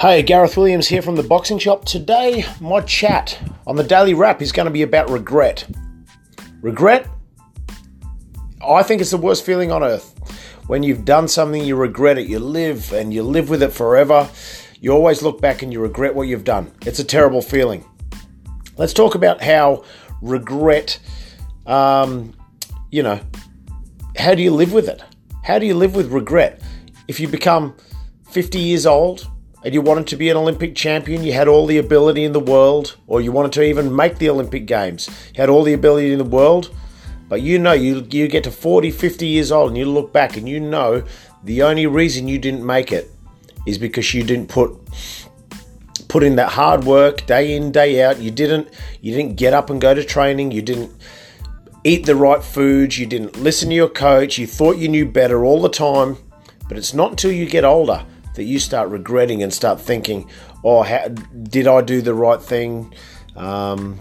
Hey, Gareth Williams here from the Boxing Shop. Today, my chat on the Daily Wrap is going to be about regret. Regret, I think it's the worst feeling on earth. When you've done something, you regret it. You live and you live with it forever. You always look back and you regret what you've done. It's a terrible feeling. Let's talk about how regret, um, you know, how do you live with it? How do you live with regret? If you become 50 years old, and you wanted to be an Olympic champion, you had all the ability in the world, or you wanted to even make the Olympic Games, you had all the ability in the world, but you know, you, you get to 40, 50 years old and you look back and you know the only reason you didn't make it is because you didn't put put in that hard work day in day out. You didn't you didn't get up and go to training. You didn't eat the right foods. You didn't listen to your coach. You thought you knew better all the time but it's not until you get older that you start regretting and start thinking, oh, how, did I do the right thing? Um,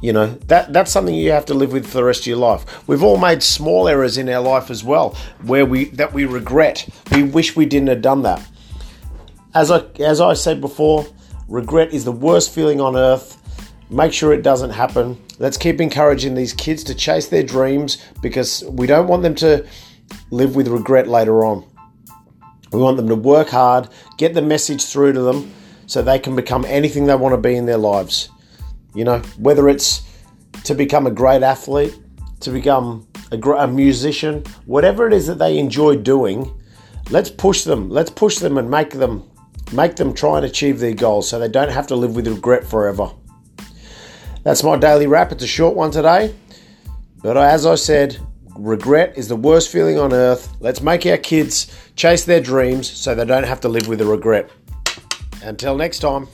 you know that that's something you have to live with for the rest of your life. We've all made small errors in our life as well, where we that we regret. We wish we didn't have done that. As I as I said before, regret is the worst feeling on earth. Make sure it doesn't happen. Let's keep encouraging these kids to chase their dreams because we don't want them to live with regret later on. We want them to work hard, get the message through to them so they can become anything they want to be in their lives. You know, whether it's to become a great athlete, to become a, a musician, whatever it is that they enjoy doing, let's push them. Let's push them and make them make them try and achieve their goals so they don't have to live with regret forever. That's my daily wrap. It's a short one today. But as I said, regret is the worst feeling on earth. Let's make our kids chase their dreams so they don't have to live with a regret. Until next time.